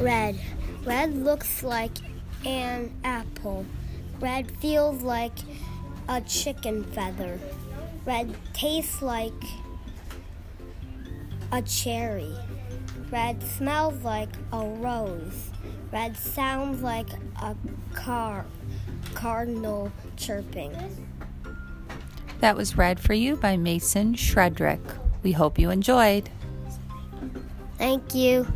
Red. Red looks like an apple. Red feels like a chicken feather. Red tastes like a cherry. Red smells like a rose. Red sounds like a car cardinal chirping. That was read for you by Mason Shredrick. We hope you enjoyed. Thank you.